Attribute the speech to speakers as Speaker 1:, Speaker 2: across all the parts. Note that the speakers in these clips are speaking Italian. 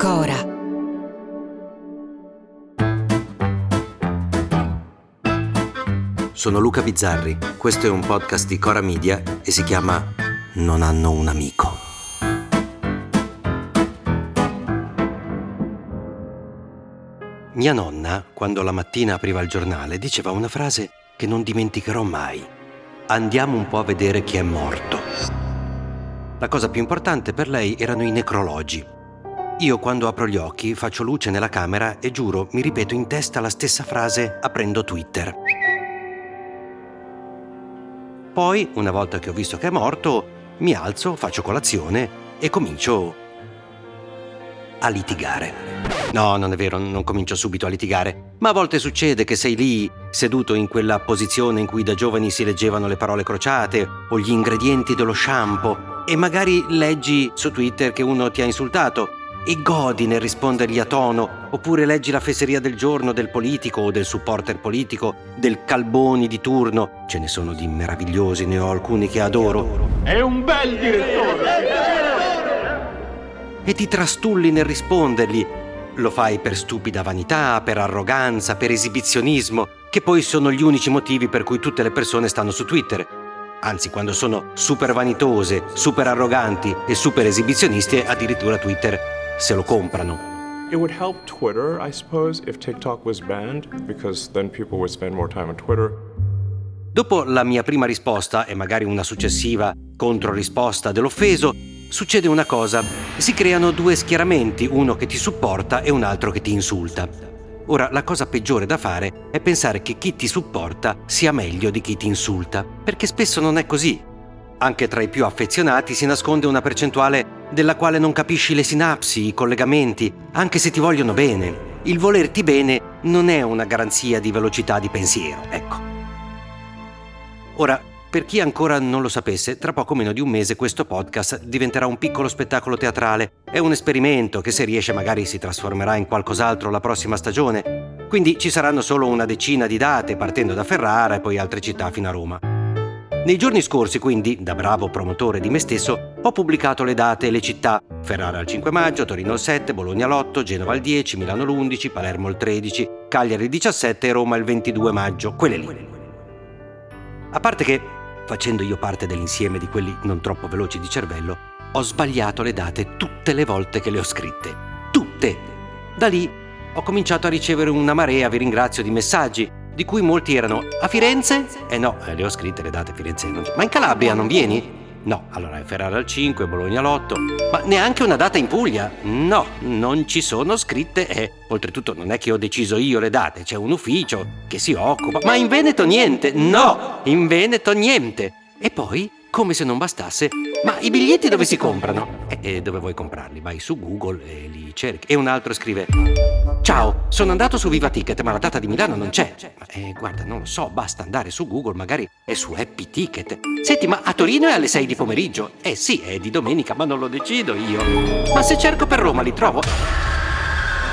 Speaker 1: Cora.
Speaker 2: Sono Luca Bizzarri, questo è un podcast di Cora Media e si chiama Non hanno un amico. Mia nonna, quando la mattina apriva il giornale, diceva una frase che non dimenticherò mai. Andiamo un po' a vedere chi è morto. La cosa più importante per lei erano i necrologi. Io quando apro gli occhi faccio luce nella camera e giuro mi ripeto in testa la stessa frase aprendo Twitter. Poi, una volta che ho visto che è morto, mi alzo, faccio colazione e comincio a litigare. No, non è vero, non comincio subito a litigare, ma a volte succede che sei lì, seduto in quella posizione in cui da giovani si leggevano le parole crociate o gli ingredienti dello shampoo e magari leggi su Twitter che uno ti ha insultato e godi nel rispondergli a tono, oppure leggi la fesseria del giorno del politico o del supporter politico, del Calboni di turno, ce ne sono di meravigliosi, ne ho alcuni che adoro.
Speaker 3: È un bel direttore!
Speaker 2: E ti trastulli nel rispondergli. Lo fai per stupida vanità, per arroganza, per esibizionismo, che poi sono gli unici motivi per cui tutte le persone stanno su Twitter. Anzi, quando sono super vanitose, super arroganti e super esibizionisti, addirittura Twitter se lo comprano.
Speaker 4: It would help Twitter, I suppose, if TikTok was banned, because then people would spend more time on Twitter.
Speaker 2: Dopo la mia prima risposta e magari una successiva controrisposta dell'offeso, succede una cosa. Si creano due schieramenti, uno che ti supporta e un altro che ti insulta. Ora, la cosa peggiore da fare è pensare che chi ti supporta sia meglio di chi ti insulta, perché spesso non è così. Anche tra i più affezionati si nasconde una percentuale della quale non capisci le sinapsi, i collegamenti, anche se ti vogliono bene. Il volerti bene non è una garanzia di velocità di pensiero, ecco. Ora, per chi ancora non lo sapesse, tra poco meno di un mese questo podcast diventerà un piccolo spettacolo teatrale. È un esperimento che se riesce magari si trasformerà in qualcos'altro la prossima stagione. Quindi ci saranno solo una decina di date partendo da Ferrara e poi altre città fino a Roma. Nei giorni scorsi, quindi, da bravo promotore di me stesso, ho pubblicato le date e le città. Ferrara il 5 maggio, Torino il 7, Bologna l'8, Genova il 10, Milano l'11, Palermo il 13, Cagliari il 17 e Roma il 22 maggio, quelle lì. A parte che, facendo io parte dell'insieme di quelli non troppo veloci di cervello, ho sbagliato le date tutte le volte che le ho scritte. Tutte! Da lì ho cominciato a ricevere una marea, vi ringrazio, di messaggi di cui molti erano a Firenze? Eh no, eh, le ho scritte le date Firenze. Ma in Calabria non vieni? No, allora Ferrara al 5, Bologna l'8. Ma neanche una data in Puglia? No, non ci sono scritte e oltretutto non è che ho deciso io le date, c'è un ufficio che si occupa. Ma in Veneto niente! No, in Veneto niente! E poi come se non bastasse, ma i biglietti dove si comprano? E, e, dove vuoi comprarli? Vai su Google e li cerchi. E un altro scrive: Ciao, sono andato su Viva Ticket, ma la data di Milano non c'è. Eh, guarda, non lo so, basta andare su Google, magari è su Happy Ticket. Senti, ma a Torino è alle 6 di pomeriggio? Eh sì, è di domenica, ma non lo decido io. Ma se cerco per Roma li trovo?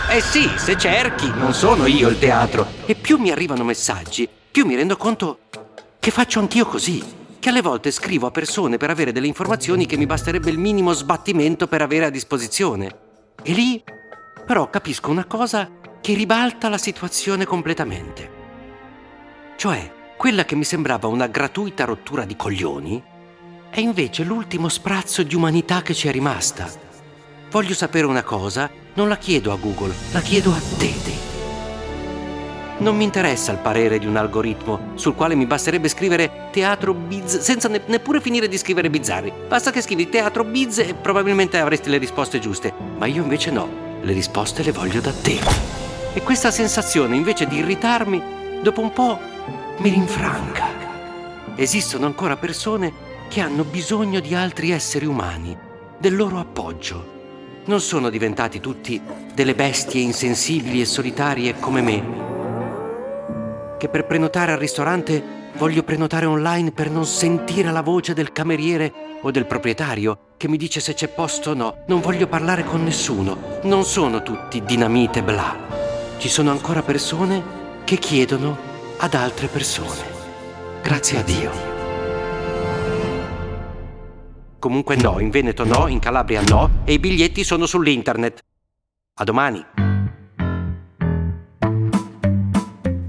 Speaker 2: Eh sì, se cerchi, non sono io il teatro. E più mi arrivano messaggi, più mi rendo conto che faccio anch'io così che alle volte scrivo a persone per avere delle informazioni che mi basterebbe il minimo sbattimento per avere a disposizione. E lì però capisco una cosa che ribalta la situazione completamente. Cioè, quella che mi sembrava una gratuita rottura di coglioni è invece l'ultimo sprazzo di umanità che ci è rimasta. Voglio sapere una cosa, non la chiedo a Google, la chiedo a te. Non mi interessa il parere di un algoritmo sul quale mi basterebbe scrivere teatro biz senza ne- neppure finire di scrivere bizzarri. Basta che scrivi teatro biz e probabilmente avresti le risposte giuste. Ma io invece no, le risposte le voglio da te. E questa sensazione, invece di irritarmi, dopo un po' mi rinfranca. Esistono ancora persone che hanno bisogno di altri esseri umani, del loro appoggio. Non sono diventati tutti delle bestie insensibili e solitarie come me, che per prenotare al ristorante voglio prenotare online per non sentire la voce del cameriere o del proprietario che mi dice se c'è posto o no. Non voglio parlare con nessuno. Non sono tutti dinamite bla. Ci sono ancora persone che chiedono ad altre persone. Grazie a Dio. Comunque no, in Veneto no, in Calabria no e i biglietti sono sull'internet. A domani.